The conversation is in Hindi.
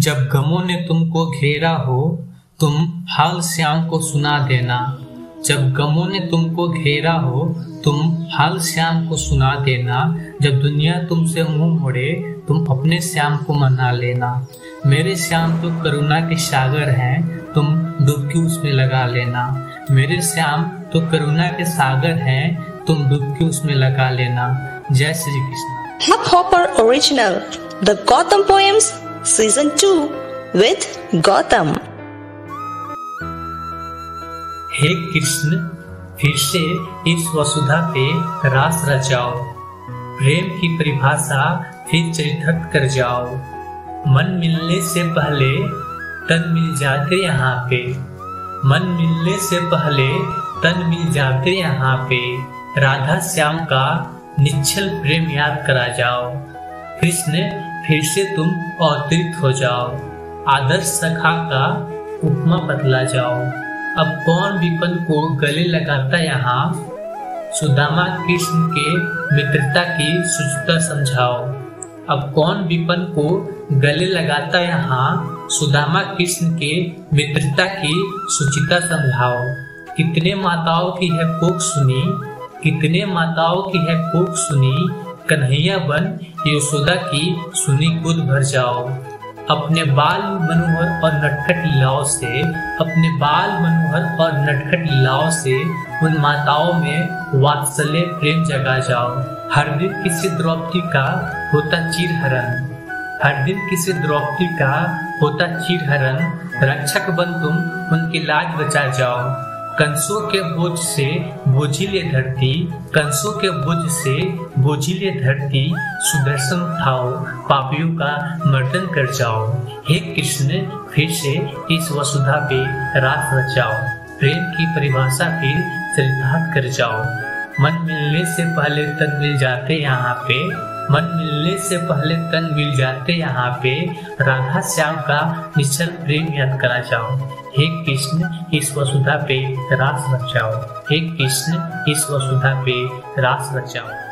जब गमों ने तुमको घेरा हो, तुम हाल श्याम को सुना देना। जब गमों ने तुमको घेरा हो, तुम हाल श्याम को सुना देना। जब दुनिया तुमसे मुँह मोड़े, तुम अपने श्याम को मना लेना। मेरे श्याम तो करुणा के सागर हैं, तुम डुबकी उसमें लगा लेना। मेरे श्याम तो करुणा के सागर हैं, तुम डुबकी उसमें लगा लेना। जय Shri Krishna. Hopper Original, The Gotham Poems Season 2 with Gotham हे कृष्ण, फिर से इस वसुधा पे रास रचाओ। प्रेम की परिभाषा फिर चरितार्थ कर जाओ। मन मिलने से पहले तन मिल जाते यहाँ पे। मन मिलने से पहले तन मिल जाते यहाँ पे। राधा श्याम का निश्चल प्रेम याद करा जाओ। कृष्ण, फिर से तुम अवतरित हो जाओ। आदर्श सखा का उपमा बदला जाओ। अब कौन विपन को गले लगाता यहाँ? सुदामा कृष्ण के मित्रता की सुचिता समझाओ। अब कौन विपन को गले लगाता यहाँ? सुदामा कृष्ण के मित्रता की सुचिता समझाओ। कितने माताओं की है कोक सुनी? कितने माताओं की है कोक सुनी? कन्हैया बन यशोदा की सुनी कूद भर जाओ। अपने बाल मनोहर और नटखट लीलाओं से, अपने बाल मनोहर और नटखट लीलाओं से, उन माताओं में वात्सल्य प्रेम जगा जाओ। हर दिन किसी द्रौपदी का होता चीर हरण हर दिन किसी द्रौपदी का होता चीर हरण रक्षक बन तुम, उनकी लाज बचा जाओ। कंसों के बोझ से बोझिले धरती, कंसों के बोझ से बोझिले धरती, सुदर्शन उठाओ पापियों का मर्दन कर जाओ। हे कृष्ण, फिर से इस वसुधा पे रात रचाओ। प्रेम की परिभाषा फिर चरितार्थ कर जाओ। मन मिलने से पहले तन मिल जाते यहाँ पे। मन मिलने से पहले तन मिल जाते यहाँ पे। राधा श्याम का निश्चल प्रेम याद करा जाओ हे कृष्ण, इस वसुधा पे रास रचाओ। हे कृष्ण, इस वसुधा पे रास रचाओ।